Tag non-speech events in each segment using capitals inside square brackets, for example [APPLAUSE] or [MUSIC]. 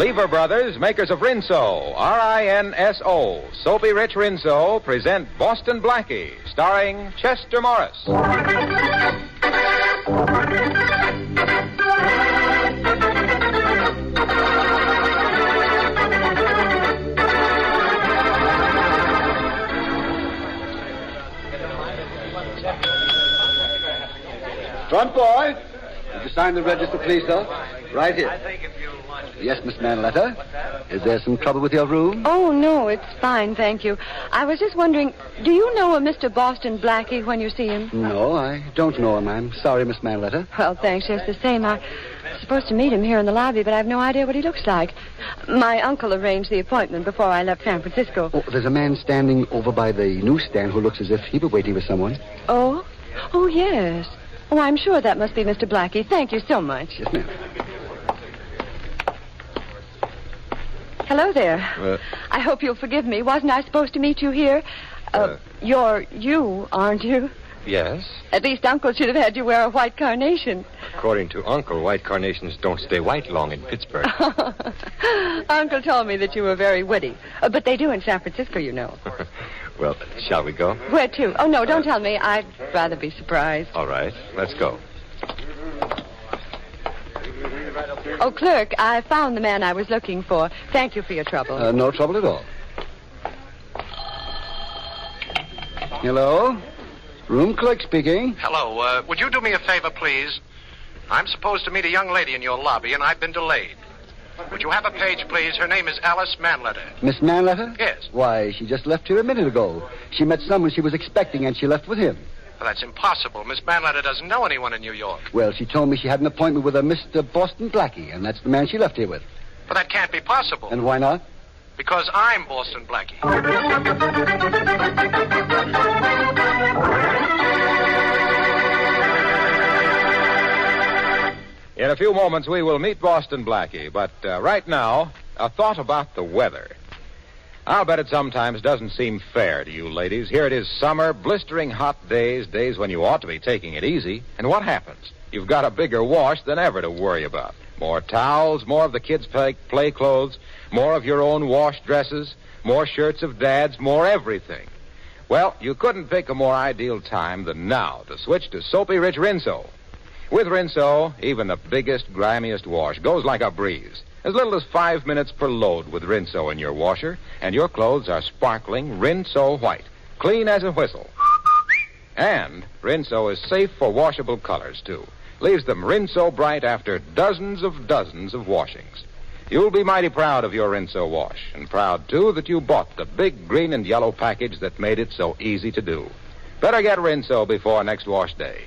Lever Brothers, makers of Rinso, R-I-N-S-O, Soapy Rich Rinso, present Boston Blackie, starring Chester Morris. Front boy. Did you sign the register, please, sir? Right here. Yes, Miss Manletter. Is there some trouble with your room? Oh, no, it's fine, thank you. I was just wondering, do you know a Mr. Boston Blackie when you see him? No, I don't know him. I'm sorry, Miss Manletter. Well, thanks, just the same. I'm supposed to meet him here in the lobby, but I have no idea what he looks like. My uncle arranged the appointment before I left San Francisco. Oh, there's a man standing over by the newsstand who looks as if he were waiting for someone. Oh? Oh, yes. Oh, I'm sure that must be Mr. Blackie. Thank you so much. Yes, ma'am. Hello there. Uh, I hope you'll forgive me. Wasn't I supposed to meet you here? Uh, Uh. you're you, aren't you? Yes. At least Uncle should have had you wear a white carnation. According to Uncle, white carnations don't stay white long in Pittsburgh. [LAUGHS] Uncle told me that you were very witty. Uh, but they do in San Francisco, you know. [LAUGHS] well, shall we go? Where to? Oh, no, don't tell me. I'd rather be surprised. All right, let's go. Oh, clerk, I found the man I was looking for. Thank you for your trouble. Uh, no trouble at all. Hello? Room clerk speaking. Hello. Uh, would you do me a favor, please? I'm supposed to meet a young lady in your lobby, and I've been delayed. Would you have a page, please? Her name is Alice Manletter. Miss Manletter? Yes. Why, she just left here a minute ago. She met someone she was expecting, and she left with him. Well, that's impossible. Miss Manletter doesn't know anyone in New York. Well, she told me she had an appointment with a Mr. Boston Blackie, and that's the man she left here with. But that can't be possible. And why not? Because I'm Boston Blackie. [LAUGHS] In a few moments, we will meet Boston Blackie, but uh, right now, a thought about the weather. I'll bet it sometimes doesn't seem fair to you ladies. Here it is summer, blistering hot days, days when you ought to be taking it easy. And what happens? You've got a bigger wash than ever to worry about. More towels, more of the kids' play, play clothes, more of your own wash dresses, more shirts of dad's, more everything. Well, you couldn't pick a more ideal time than now to switch to Soapy Rich Rinso. With Rinso, even the biggest, grimiest wash goes like a breeze. As little as five minutes per load with Rinso in your washer, and your clothes are sparkling Rinso white, clean as a whistle. And Rinso is safe for washable colors, too. Leaves them Rinso bright after dozens of dozens of washings. You'll be mighty proud of your Rinso wash, and proud, too, that you bought the big green and yellow package that made it so easy to do. Better get Rinso before next wash day.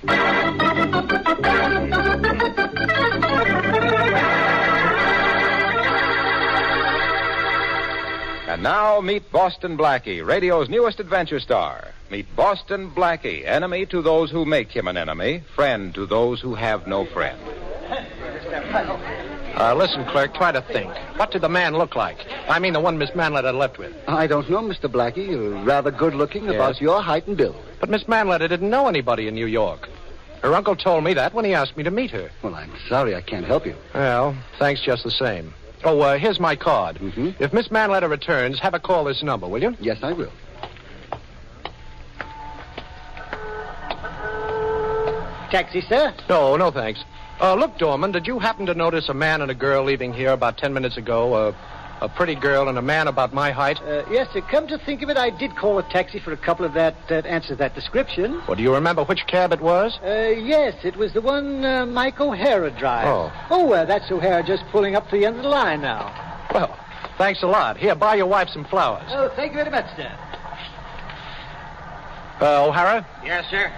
And now meet Boston Blackie, radio's newest adventure star. Meet Boston Blackie, enemy to those who make him an enemy, friend to those who have no friend. Uh, listen, clerk, try to think. What did the man look like? I mean, the one Miss Manletter left with. I don't know, Mr. Blackie. You're rather good looking, about your height and build. But Miss Manletter didn't know anybody in New York. Her uncle told me that when he asked me to meet her. Well, I'm sorry I can't help you. Well, thanks just the same. Oh, uh, here's my card. Mhm. If Miss Manletter returns, have her call this number, will you? Yes, I will. Taxi, sir? No, no thanks. Uh, look, Dorman, did you happen to notice a man and a girl leaving here about ten minutes ago? Uh, a pretty girl and a man about my height? Uh, yes, sir. Come to think of it, I did call a taxi for a couple of that that answers that description. Well, do you remember which cab it was? Uh, yes, it was the one uh, Mike O'Hara drives. Oh. Oh, uh, that's O'Hara just pulling up to the end of the line now. Well, thanks a lot. Here, buy your wife some flowers. Oh, thank you very much, sir. Uh, O'Hara, Yes, sir.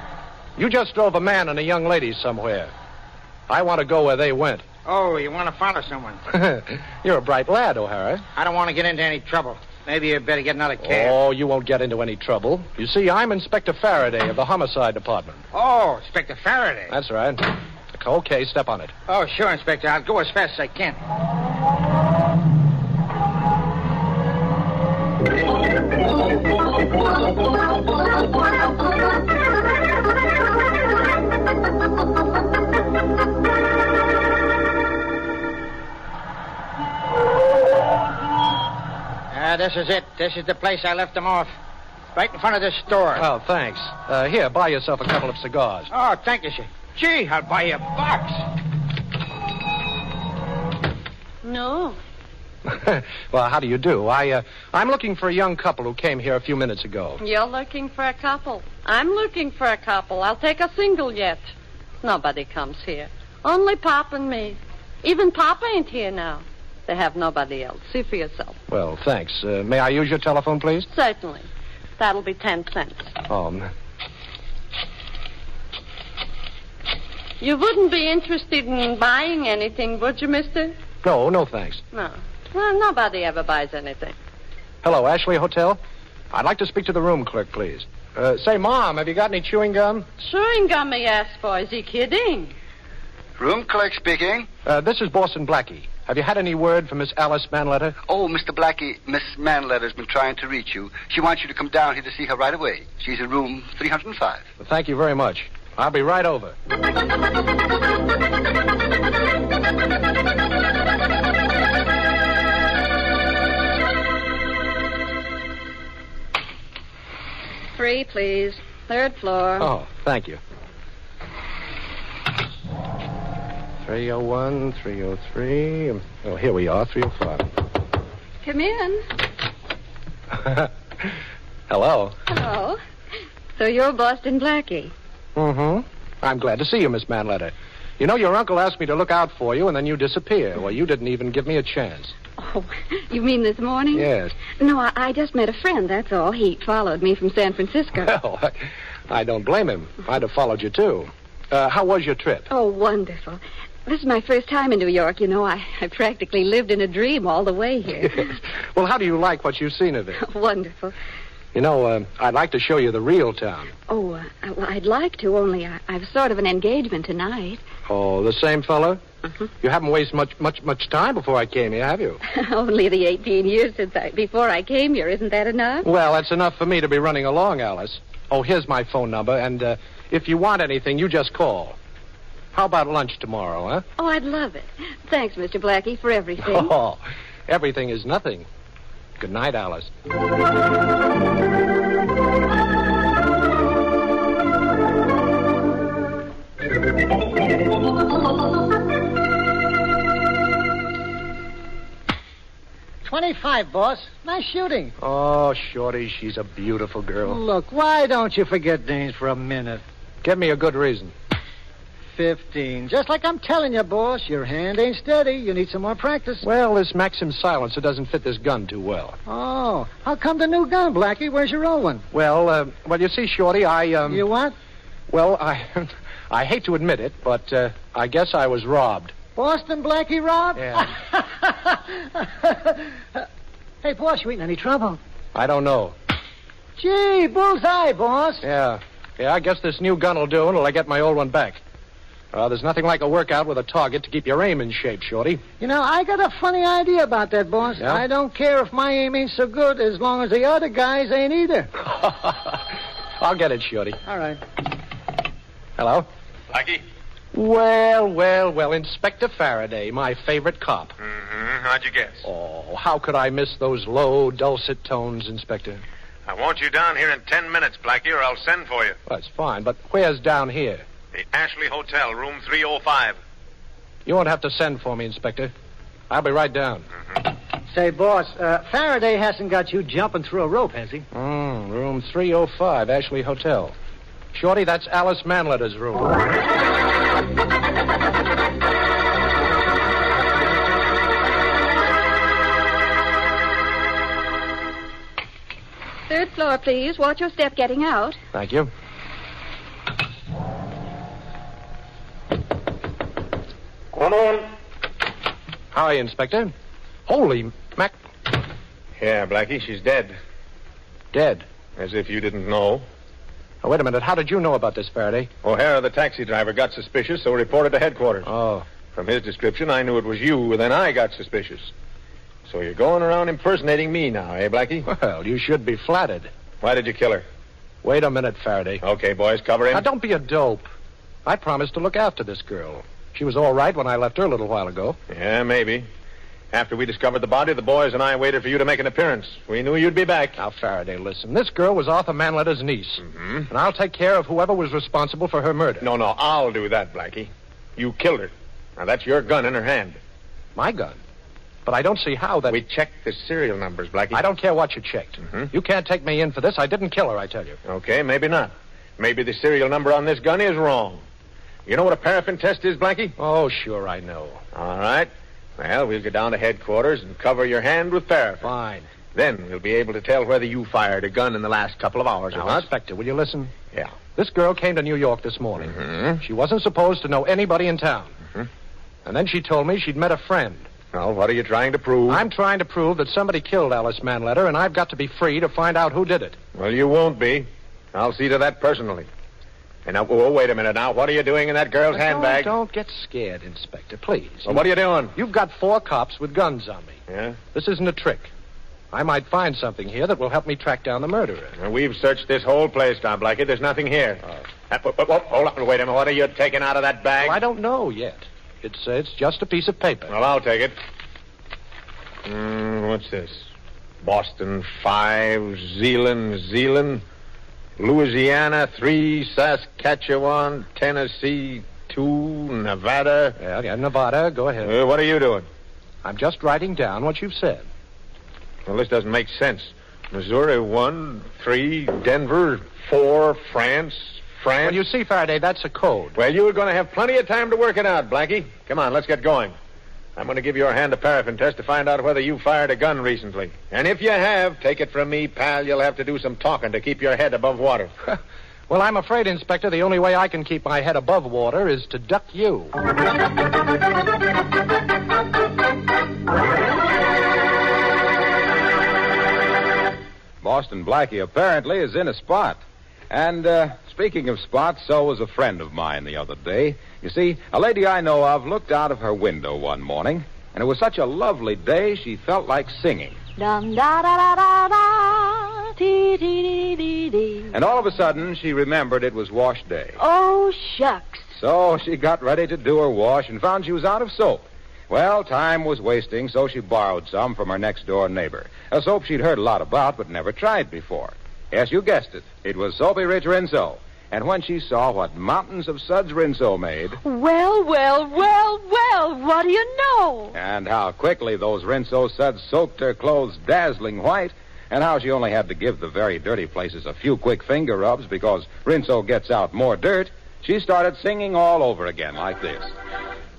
you just drove a man and a young lady somewhere. I want to go where they went. Oh, you want to follow someone? You're a bright lad, O'Hara. I don't want to get into any trouble. Maybe you'd better get another cab. Oh, you won't get into any trouble. You see, I'm Inspector Faraday of the Homicide Department. Oh, Inspector Faraday. That's right. Okay, step on it. Oh, sure, Inspector. I'll go as fast as I can. Ah, this is it. This is the place I left them off. Right in front of this store. Oh, thanks. Uh, here, buy yourself a couple of cigars. Oh, thank you, sir. Gee, I'll buy you a box. No. [LAUGHS] well, how do you do? I, uh, I'm looking for a young couple who came here a few minutes ago. You're looking for a couple. I'm looking for a couple. I'll take a single yet. Nobody comes here. Only Pop and me. Even Pop ain't here now. They have nobody else. See for yourself. Well, thanks. Uh, may I use your telephone, please? Certainly. That'll be ten cents. Oh, m- You wouldn't be interested in buying anything, would you, mister? no, no, thanks. No. Well, nobody ever buys anything. Hello, Ashley Hotel. I'd like to speak to the room clerk, please. Uh, say, Mom, have you got any chewing gum? Chewing gum he asked for. Is he kidding? Room clerk speaking. Uh, this is Boston Blackie. Have you had any word from Miss Alice Manletter? Oh, Mr. Blackie, Miss Manletter's been trying to reach you. She wants you to come down here to see her right away. She's in room 305. Well, thank you very much. I'll be right over. Three, please. Third floor. Oh, thank you. 301, 303. Oh, here we are, 305. Come in. [LAUGHS] Hello. Hello. So you're Boston Blackie. Mm-hmm. I'm glad to see you, Miss Manletter. You know, your uncle asked me to look out for you, and then you disappear. Well, you didn't even give me a chance. Oh, [LAUGHS] you mean this morning? Yes. No, I, I just met a friend, that's all. He followed me from San Francisco. [LAUGHS] Well, I, I don't blame him. I'd have followed you, too. Uh, how was your trip? Oh, wonderful. This is my first time in New York, you know. I, I practically lived in a dream all the way here. [LAUGHS] well, how do you like what you've seen of it? [LAUGHS] wonderful. You know, uh, I'd like to show you the real town. Oh, uh, well, I'd like to, only I, I've sort of an engagement tonight. Oh, the same fellow? Uh-huh. You haven't wasted much, much, much time before I came here, have you? [LAUGHS] only the 18 years since I, before I came here. Isn't that enough? Well, that's enough for me to be running along, Alice. Oh, here's my phone number, and uh, if you want anything, you just call. How about lunch tomorrow, huh? Oh, I'd love it. Thanks, Mr. Blackie, for everything. [LAUGHS] Oh, everything is nothing. Good night, Alice. Twenty-five, boss. Nice shooting. Oh, Shorty, she's a beautiful girl. Look, why don't you forget names for a minute? Give me a good reason. Fifteen. Just like I'm telling you, boss. Your hand ain't steady. You need some more practice. Well, this Maxim silencer doesn't fit this gun too well. Oh, how come the new gun, Blackie? Where's your old one? Well, uh, well, you see, Shorty, I um. You what? Well, I, [LAUGHS] I hate to admit it, but uh, I guess I was robbed. Boston Blackie robbed? Yeah. [LAUGHS] hey, boss, you ain't in any trouble. I don't know. Gee, bullseye, boss. Yeah, yeah. I guess this new gun will do until I get my old one back. Uh, there's nothing like a workout with a target to keep your aim in shape, Shorty. You know, I got a funny idea about that, boss. Yeah? I don't care if my aim ain't so good as long as the other guys ain't either. [LAUGHS] I'll get it, Shorty. All right. Hello? Blackie? Well, well, well, Inspector Faraday, my favorite cop. Mm-hmm. How'd you guess? Oh, how could I miss those low, dulcet tones, Inspector? I want you down here in ten minutes, Blackie, or I'll send for you. Well, that's fine, but where's down here? The Ashley Hotel, room 305. You won't have to send for me, Inspector. I'll be right down. Say, boss, uh, Faraday hasn't got you jumping through a rope, has he? Mm, room 305, Ashley Hotel. Shorty, that's Alice Manletter's room. Third floor. floor, please. Watch your step getting out. Thank you. Come on. How are you, Inspector? Holy mac. Yeah, Blackie, she's dead. Dead. As if you didn't know. Oh, wait a minute. How did you know about this, Faraday? O'Hara, the taxi driver, got suspicious, so reported to headquarters. Oh. From his description, I knew it was you, and then I got suspicious. So you're going around impersonating me now, eh, Blackie? Well, you should be flattered. Why did you kill her? Wait a minute, Faraday. Okay, boys, cover him. Now, don't be a dope. I promised to look after this girl. She was all right when I left her a little while ago. Yeah, maybe. After we discovered the body, the boys and I waited for you to make an appearance. We knew you'd be back. Now, Faraday, listen. This girl was Arthur Manletter's niece. Mm-hmm. And I'll take care of whoever was responsible for her murder. No, no, I'll do that, Blackie. You killed her. Now, that's your gun in her hand. My gun? But I don't see how that. We checked the serial numbers, Blackie. I don't care what you checked. Mhm. You can't take me in for this. I didn't kill her, I tell you. Okay, maybe not. Maybe the serial number on this gun is wrong. You know what a paraffin test is, Blackie? Oh, sure, I know. All right. Well, we'll go down to headquarters and cover your hand with paraffin. Fine. Then we'll be able to tell whether you fired a gun in the last couple of hours or Now, not. Inspector, will you listen? Yeah. This girl came to New York this morning. Mhm. She wasn't supposed to know anybody in town. Mhm. And then she told me she'd met a friend. Well, what are you trying to prove? I'm trying to prove that somebody killed Alice Manletter, and I've got to be free to find out who did it. Well, you won't be. I'll see to that personally. And now, oh, wait a minute now. What are you doing in that girl's handbag? Don't, don't get scared, Inspector, please. Well, what are you doing? You've got four cops with guns on me. Yeah? This isn't a trick. I might find something here that will help me track down the murderer. Well, we've searched this whole place, Tom Blackie. There's nothing here. Uh, wh- wh- wh- hold on. Wait a minute. What are you taking out of that bag? Well, I don't know yet. It's uh, it's just a piece of paper. Well, I'll take it. Mm, what's this? Boston 5, Zealand, Zealand, Louisiana 3, Saskatchewan, Tennessee 2, Nevada. Yeah, yeah, Nevada. Go ahead. Uh, what are you doing? I'm just writing down what you've said. Well, this doesn't make sense. Missouri 1, 3, Denver 4, France, France. Well, you see, Faraday, that's a code. Well, you were going to have plenty of time to work it out, Blackie. Come on, let's get going. I'm going to give your hand a paraffin test to find out whether you fired a gun recently. And if you have, take it from me, pal, you'll have to do some talking to keep your head above water. [LAUGHS] Well, I'm afraid, Inspector, the only way I can keep my head above water is to duck you. Boston Blackie apparently is in a spot. And uh, speaking of spots, so was a friend of mine the other day. You see, a lady I know of looked out of her window one morning, and it was such a lovely day she felt like singing. Dum da da da da da dee dee dee dee. And all of a sudden, she remembered it was wash day. Oh shucks. So she got ready to do her wash and found she was out of soap. Well, time was wasting, so she borrowed some from her next door neighbor. A soap she'd heard a lot about but never tried before. Yes, you guessed it. It was Soapy Rich Rinso. And when she saw what mountains of suds Rinso made, Well, well, well, well. What do you know? and how quickly those Rinso suds soaked her clothes dazzling white, and how she only had to give the very dirty places a few quick finger rubs because Rinso gets out more dirt, she started singing all over again like this.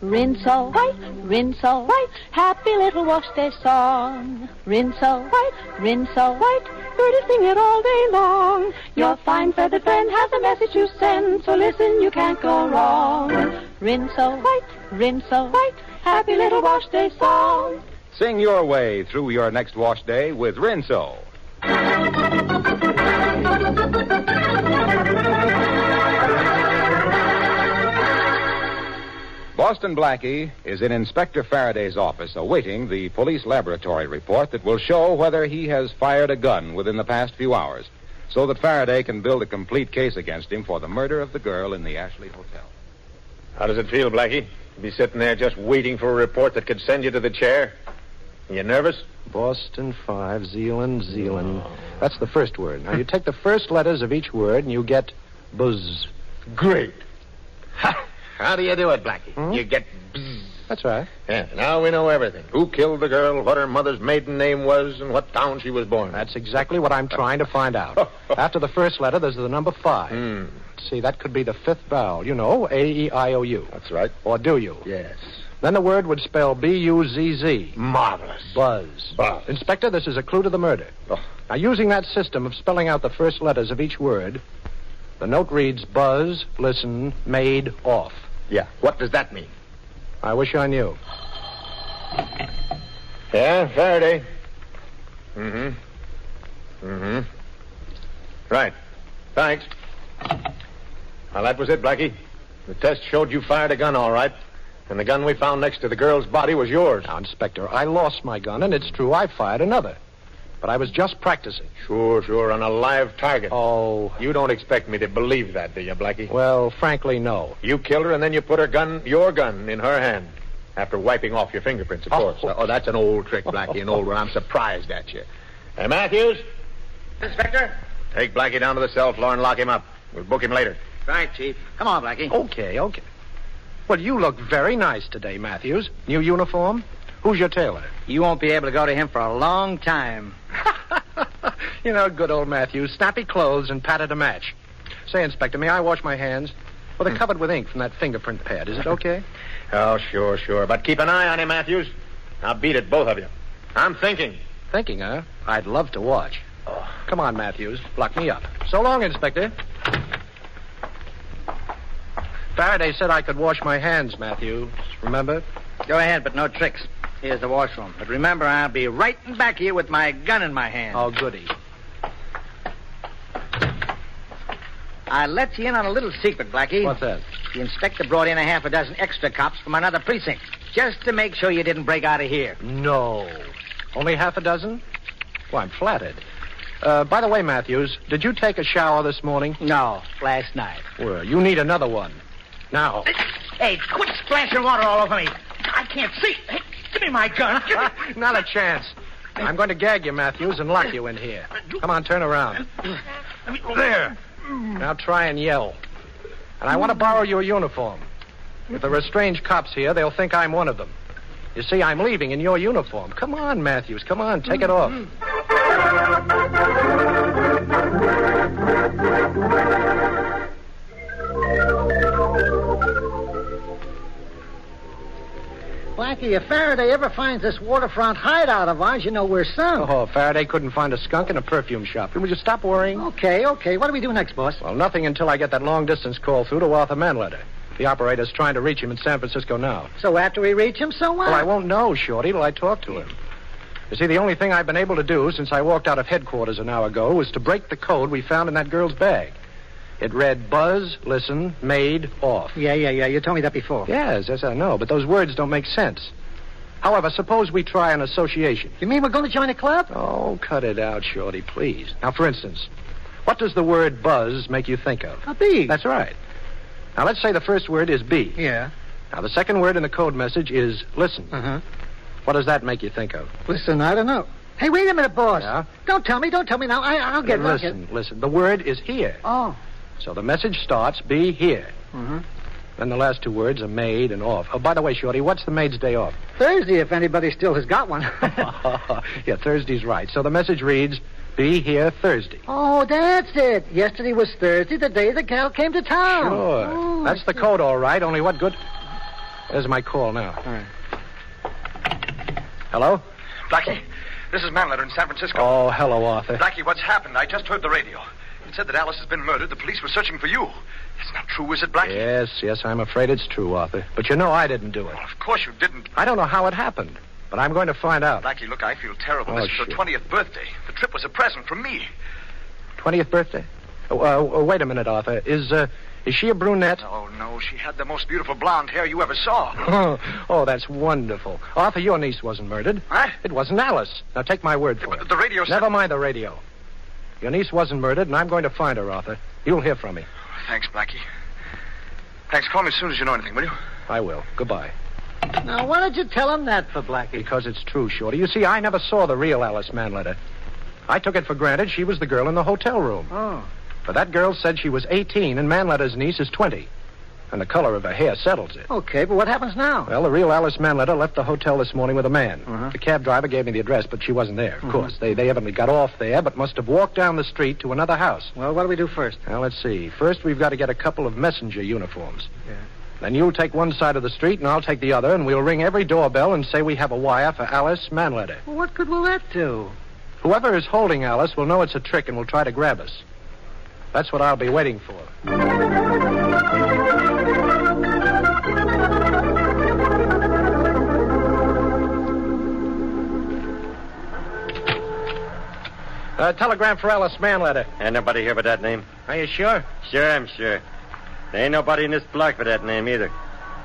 Rinse all white, rinse all white, happy little wash day song. Rinse all white, rinse all white, birdies sing it all day long. Your fine feathered friend has a message to send, so listen, you can't go wrong. Rinse all white, rinse all white, happy little wash day song. Sing your way through your next wash day with Rinso. Boston Blackie is in Inspector Faraday's office awaiting the police laboratory report that will show whether he has fired a gun within the past few hours so that Faraday can build a complete case against him for the murder of the girl in the Ashley Hotel. How does it feel, Blackie? To be sitting there just waiting for a report that could send you to the chair? You nervous? Boston 5, Zealand, Zealand. That's the first word. Now, you take the first letters of each word and you get buzz. Great. How do you do it, Blackie? Hmm? You get bzzz. That's right. Yeah, now we know everything. Who killed the girl, what her mother's maiden name was, and what town she was born. That's exactly what I'm trying to find out. [LAUGHS] After the first letter, there's the number five. Hmm. See, that could be the fifth vowel. You know, A E I O U. That's right. Or do you? Yes. Then the word would spell B U Z Z. Marvelous. Buzz. Buzz. Inspector, this is a clue to the murder. Oh. Now, using that system of spelling out the first letters of each word, the note reads buzz, listen, made, off. Yeah. What does that mean? I wish I knew. Yeah, Faraday. Mm-hmm. Mm-hmm. Right. Thanks. Well, that was it, Blackie. The test showed you fired a gun all right. And the gun we found next to the girl's body was yours. Now, Inspector, I lost my gun, and it's true I fired another. But I was just practicing. Sure, sure, on a live target. Oh, You don't expect me to believe that, do you, Blackie? well, frankly, no. You killed her, and then you put her gun, your gun, in her hand. After wiping off your fingerprints, of Oh. course. Uh, oh, that's an old trick, Blackie, an old one. I'm surprised at you. Hey, Matthews, Inspector? take Blackie down to the cell floor and lock him up. We'll book him later. Right, Chief. Come on, Blackie. Okay, okay. Well, you look very nice today, Matthews. New uniform? Who's your tailor? You won't be able to go to him for a long time. [LAUGHS] you know, good old Matthews. Snappy clothes and patted a match. Say, Inspector, may I wash my hands? Well, they're hmm. covered with ink from that fingerprint pad. Is it [LAUGHS] okay? Oh, sure, sure. But keep an eye on him, Matthews. I'll beat it, both of you. I'm thinking. Thinking, huh? I'd love to watch. Oh, come on, Matthews. Lock me up. So long, Inspector. Faraday said I could wash my hands, Matthews. Remember? Go ahead, but no tricks. Here's the washroom. But remember, I'll be right in back here with my gun in my hand. Oh, goody. I let you in on a little secret, Blackie. What's that? The inspector brought in a half a dozen extra cops from another precinct, just to make sure you didn't break out of here. No. Only half a dozen? Well, I'm flattered. Uh, by the way, Matthews, did you take a shower this morning? No, last night. Well, you need another one. Now. Hey, quit splashing water all over me. I can't see. Hey, give me my gun. Me... [LAUGHS] Not a chance. I'm going to gag you, Matthews, and lock you in here. Come on, turn around. There. Now try and yell. And I want to borrow your uniform. If there are strange cops here, they'll think I'm one of them. You see, I'm leaving in your uniform. Come on, Matthews. Come on, take it off. Mm-hmm. Blackie, if Faraday ever finds this waterfront hideout of ours, you know we're sunk. Oh, Faraday couldn't find a skunk in a perfume shop. Would you stop worrying? Okay, okay. What do we do next, boss? Well, nothing until I get that long distance call through to Arthur Manletter. The operator's trying to reach him in San Francisco now. So after we reach him, so what? Well, I won't know, Shorty, till I talk to him. You see, the only thing I've been able to do since I walked out of headquarters an hour ago was to break the code we found in that girl's bag. It read buzz, listen, made, off. Yeah, yeah, yeah. You told me that before. Yes, yes, I know, but those words don't make sense. However, suppose we try an association. You mean we're going to join a club? Oh, cut it out, Shorty, please. Now, for instance, what does the word buzz make you think of? A bee. That's right. Now, let's say the first word is B. Yeah. Now, the second word in the code message is listen. Uh-huh. What does that make you think of? Listen, I don't know. Hey, wait a minute, boss. Yeah? Don't tell me. Don't tell me now. I, I'll get. I'll listen, get- listen. The word is here. Oh. So the message starts be here. Mm-hmm. Then the last two words are made and off. Oh, by the way, Shorty, what's the maid's day off? Thursday, if anybody still has got one. [LAUGHS] [LAUGHS] yeah, Thursday's right. So the message reads be here Thursday. oh, that's it. Yesterday was Thursday, the day the gal came to town. Sure. Oh, That's the code, all right. Only what good. There's my call now. All right. Hello? Blackie, this is Manletter in San Francisco. Oh, hello, Arthur. Blackie, what's happened? I just heard the radio. It said that Alice has been murdered. The police were searching for you. It's not true, is it, Blackie? Yes, yes, I'm afraid it's true, Arthur. But you know I didn't do it. Of course you didn't. I don't know how it happened, but I'm going to find out. Blackie, look, I feel terrible. Oh, this is her shit. 20th birthday. The trip was a present from me. 20th birthday? Oh, uh, uh, wait a minute, Arthur. Is, uh, is she a brunette? Oh, no, she had the most beautiful blonde hair you ever saw. Oh, oh, that's wonderful. Arthur, your niece wasn't murdered. Huh? It wasn't Alice. Now take my word for it. The radio said... Never mind the radio. Your niece wasn't murdered, and I'm going to find her, Arthur. You'll hear from me. Thanks, Blackie. Thanks. Call me as soon as you know anything, will you? I will. Goodbye. Now, why did you tell him that for, Blackie? Because it's true, Shorty. You see, I never saw the real Alice Manletter. I took it for granted she was the girl in the hotel room. Oh. But that girl said she was 18, and Manletter's niece is 20. And the color of her hair settles it. Okay, but what happens now? Well, the real Alice Manletter left the hotel this morning with a man. Uh-huh. The cab driver gave me the address, but she wasn't there, of Mhm. course. They, they evidently got off there, but must have walked down the street to another house. Well, what do we do first? Now, let's see. First, we've got to get a couple of messenger uniforms. Yeah. Then you'll take one side of the street and I'll take the other, and we'll ring every doorbell and say we have a wire for Alice Manletter. Well, what good will that do? Whoever is holding Alice will know it's a trick and will try to grab us. That's what I'll be waiting for. Uh, telegram for Alice Manletter. Ain't nobody here with that name. Are you sure? Sure, I'm sure. There ain't nobody in this block with that name either.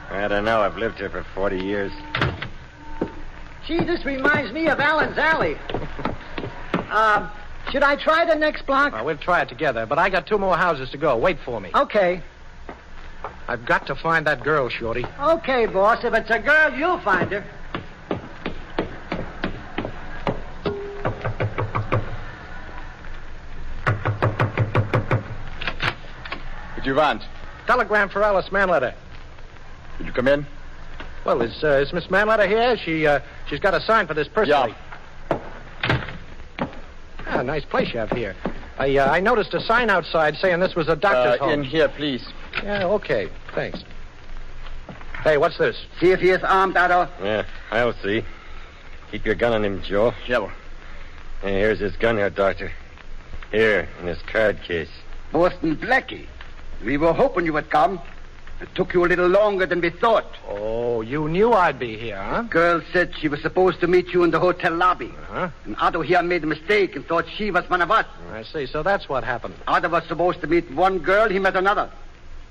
I don't know. I've lived here for 40 years. Gee, this reminds me of Allen's Alley. [LAUGHS] uh, should I try the next block? Well, we'll try it together, but I got two more houses to go. Wait for me. Okay. I've got to find that girl, Shorty. Okay, boss. If it's a girl, you'll find her. What you want? Telegram for Alice Manletter. Did you come in? Well, is, uh, is Miss Manletter here? She, uh, she's got a sign for this personally. Ah, nice place you have here. I, uh, I noticed a sign outside saying this was a doctor's Uh, home. in here, please. Yeah, okay. Thanks. Hey, what's this? See if he is armed, Otto. Yeah, I'll see. Keep your gun on him, Joe. Yeah. Hey, here's his gun here, Doctor. Here, in his card case. Boston Blackie. We were hoping you would come. It took you a little longer than we thought. Oh, you knew I'd be here, huh? Girl said she was supposed to meet you in the hotel lobby. Huh? And Otto here made a mistake and thought she was one of us. I see. So that's what happened. Otto was supposed to meet one girl, he met another.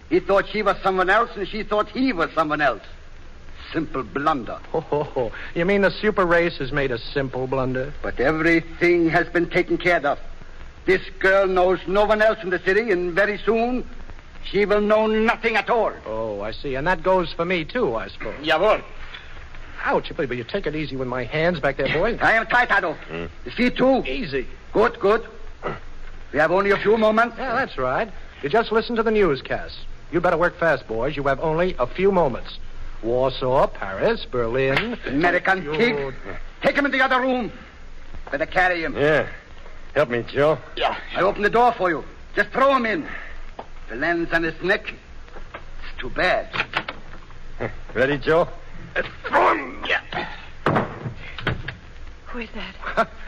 He thought she was someone else, and she thought he was someone else. Simple blunder. Oh, ho, ho. you mean the super race has made a simple blunder? But everything has been taken care of. This girl knows no one else in the city, and very soon she will know nothing at all. Oh, I see. And that goes for me, too, I suppose. Jawohl. Ouch, but you take it easy with my hands back there, boy. I am tight, Otto. Hmm? You see, too? Easy. Good, good. We have only a few moments. Yeah, that's right. You just listen to the newscast. You'd better work fast, boys. You have only a few moments. Warsaw, Paris, Berlin. American You- pig. Take him in the other room. Better carry him. Yeah. Help me, Joe. Yeah. I open the door for you. Just throw him in. The lens on his neck. It's too bad. [LAUGHS] Ready, Joe? Throw him. Yeah. Who is that? [LAUGHS]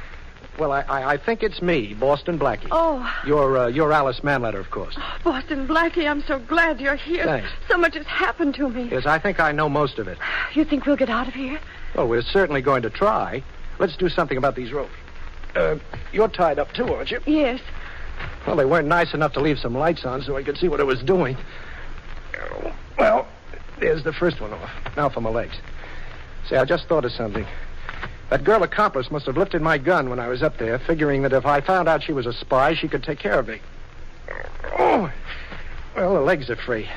Well, I, I, I think it's me, Boston Blackie. Oh, You're, uh, you're Alice Manletter, of course. Boston Blackie, I'm so glad you're here. Thanks. So much has happened to me. Yes, I think I know most of it. [SIGHS] You think we'll get out of here? Well, we're certainly going to try. Let's do something about these ropes. Uh, you're tied up, too, aren't you? Yes. Well, they weren't nice enough to leave some lights on so I could see what I was doing. Well, there's the first one off. Now for my legs. Say, I just thought of something. That girl accomplice must have lifted my gun when I was up there, figuring that if I found out she was a spy, she could take care of me. Oh, well, the legs are free.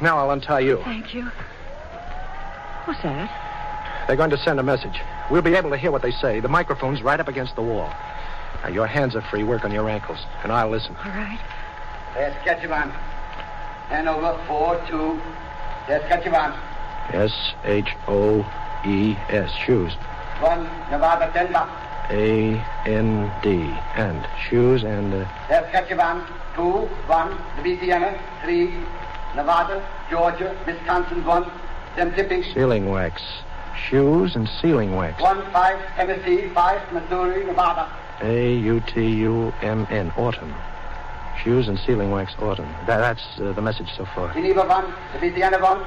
Now I'll untie you. Thank you. What's that? They're going to send a message. We'll be able to hear what they say. The microphone's right up against the wall. Now, your hands are free. Work on your ankles, and I'll listen. All right. Saskatchewan. Hanover 4-2. Saskatchewan. S H O E S. Shoes. 1, Nevada Denver. A N D. And shoes and. Uh, Saskatchewan. 2, 1, Louisiana. 3, Nevada, Georgia, Wisconsin 1. Them dipping. sealing wax. Shoes and sealing wax. 1, 5, Tennessee. 5, Missouri, Nevada. A U T U M N. Autumn. Shoes and sealing wax. Autumn. That, that's uh, the message so far. Geneva 1, Louisiana 1.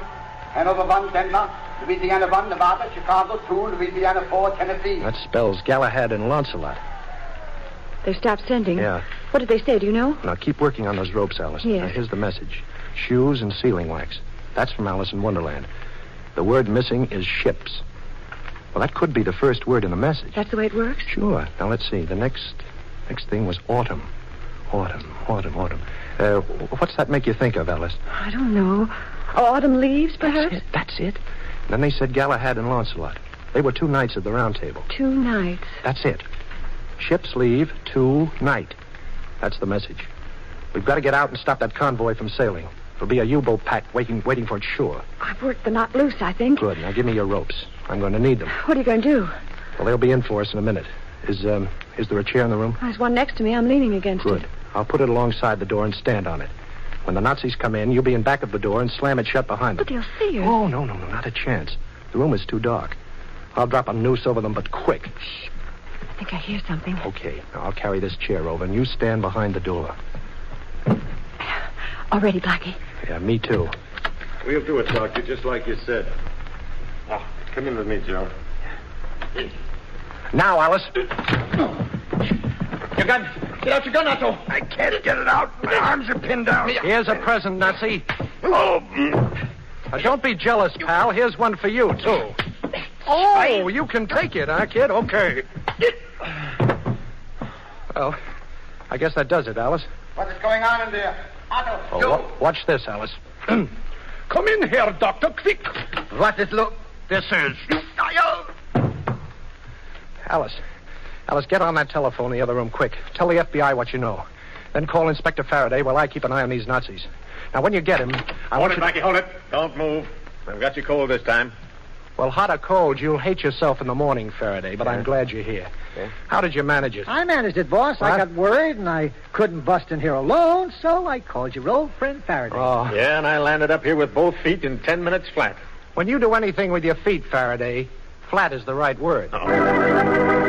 Hanover 1, Denver. Louisiana 1, Nevada, Chicago 2, Louisiana 4, Tennessee. That spells Galahad and Launcelot. They stopped sending. Yeah. What did they say? Do you know? Now keep working on those ropes, Alice. Yes. Now, here's the message: shoes and sealing wax. That's from Alice in Wonderland. The word missing is ships. Well, that could be the first word in the message. That's the way it works? Sure. Now let's see. The next next thing was autumn. Autumn, autumn, autumn. Uh, what's that make you think of, Alice? I don't know. Autumn leaves, perhaps? That's it. That's it. Then they said Galahad and Launcelot. They were two knights of the Round Table. Two knights? That's it. Ships leave to night. That's the message. We've got to get out and stop that convoy from sailing. There'll be a U-boat pack waiting, waiting for it, sure. I've worked the knot loose, I think. Good. Now give me your ropes. I'm going to need them. What are you going to do? Well, they'll be in for us in a minute. Is um, is there a chair in the room? There's one next to me. I'm leaning against Good. it. Good. I'll put it alongside the door and stand on it. When the Nazis come in, you'll be in back of the door and slam it shut behind them. But they'll see you. Oh, no, no, no, not a chance. The room is too dark. I'll drop a noose over them, but quick. Shh. I think I hear something. Okay, now I'll carry this chair over, and you stand behind the door. All ready, Blackie. Yeah, me too. We'll do it, Doctor, just like you said. Oh, come in with me, Joe. Now, Alice. Your gun. Get out your gun, Otto. I can't get it out. My arms are pinned down. Here's a present, Nazi. Oh. Now, don't be jealous, pal. Here's one for you, too. Oh, oh you can take it, huh, kid? Okay. Well, I guess that does it, Alice. What is going on in there? Otto, Oh, you. wa- watch this, Alice. [CLEARS THROAT] Come in here, Doctor, quick. What is look? This is. Alice. Alice, get on that telephone in the other room quick. Tell the FBI what you know. Then call Inspector Faraday while I keep an eye on these Nazis. Now, when you get him, I hold want it, you. Blackie, hold it. Don't move. I've got you cold this time. Well, hot or cold, you'll hate yourself in the morning, Faraday, but I'm glad you're here. How did you manage it? I managed it, boss. I got worried and I couldn't bust in here alone, so I called your old friend Faraday. Oh. Yeah, and I landed up here with both feet in ten minutes flat. When you do anything with your feet, Faraday, flat is the right word. Oh.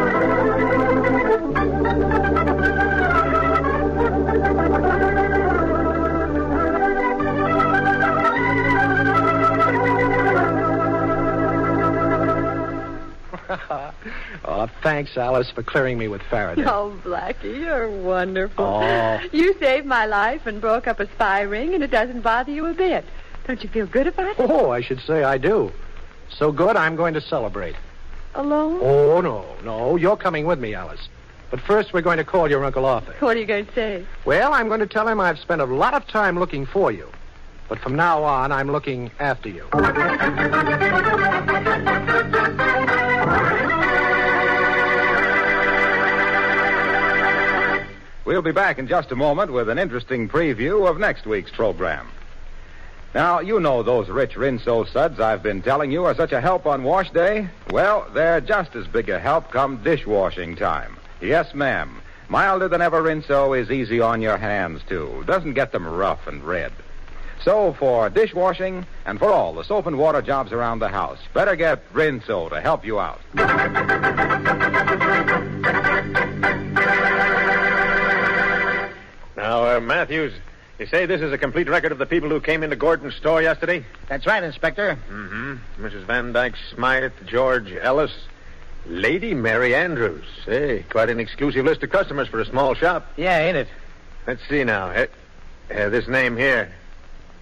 [LAUGHS] oh, thanks, Alice, for clearing me with Faraday. Oh, Blackie, you're wonderful. Oh. You saved my life and broke up a spy ring, and it doesn't bother you a bit. Don't you feel good about it? Oh, I should say I do. So good, I'm going to celebrate. Alone? Oh, no, no. You're coming with me, Alice. But first, we're going to call your Uncle Arthur. What are you going to say? Well, I'm going to tell him I've spent a lot of time looking for you. But from now on, I'm looking after you. We'll be back in just a moment with an interesting preview of next week's program. Now, you know those rich Rinso suds I've been telling you are such a help on wash day? Well, they're just as big a help come dishwashing time. Yes, ma'am. Milder than ever Rinso is easy on your hands, too. Doesn't get them rough and red. So, for dishwashing and for all the soap and water jobs around the house, better get Rinso to help you out. Now, uh, Matthews, you say this is a complete record of the people who came into Gordon's store yesterday? That's right, Inspector. Mm-hmm. Mrs. Van Dyke Smythe, George Ellis, Lady Mary Andrews. Hey, quite an exclusive list of customers for a small shop. Yeah, ain't it? Let's see now. Uh, uh, this name here.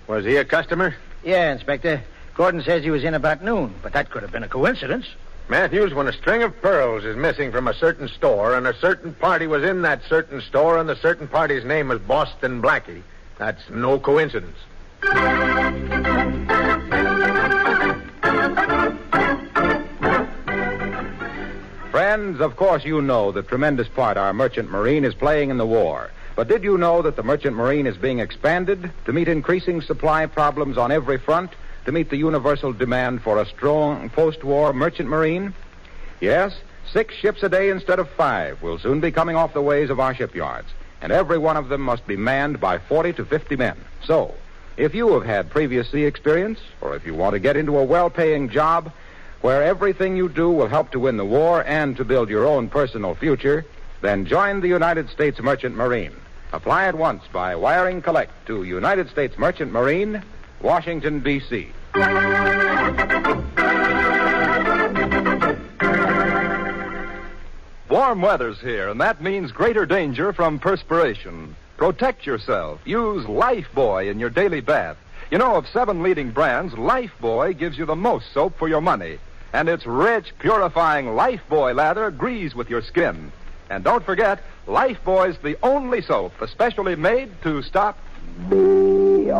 Was he a customer? Yeah, Inspector. Gordon says he was in about noon, but that could have been a coincidence. Matthews, when a string of pearls is missing from a certain store and a certain party was in that certain store and the certain party's name was Boston Blackie, that's no coincidence. Friends, of course you know the tremendous part our merchant marine is playing in the war. But did you know that the merchant marine is being expanded to meet increasing supply problems on every front, to meet the universal demand for a strong post-war merchant marine? Yes, six ships a day instead of five will soon be coming off the ways of our shipyards, and every one of them must be manned by 40 to 50 men. So, if you have had previous sea experience, or if you want to get into a well-paying job where everything you do will help to win the war and to build your own personal future, then join the United States Merchant Marine. Apply at once by wiring collect to United States Merchant Marine, Washington, D.C. Warm weather's here, and that means greater danger from perspiration. Protect yourself. Use Lifebuoy in your daily bath. You know, of seven leading brands, Lifebuoy gives you the most soap for your money. And its rich, purifying Lifebuoy lather agrees with your skin. And don't forget, Lifebuoy's the only soap especially made to stop. Be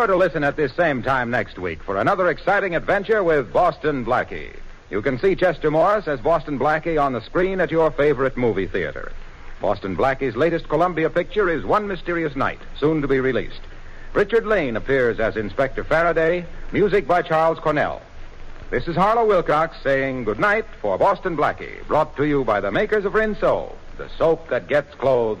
sure to listen at this same time next week for another exciting adventure with Boston Blackie. You can see Chester Morris as Boston Blackie on the screen at your favorite movie theater. Boston Blackie's latest Columbia picture is One Mysterious Night, soon to be released. Richard Lane appears as Inspector Faraday, music by Charles Cornell. This is Harlow Wilcox saying good night for Boston Blackie, brought to you by the makers of Rinso, the soap that gets clothes.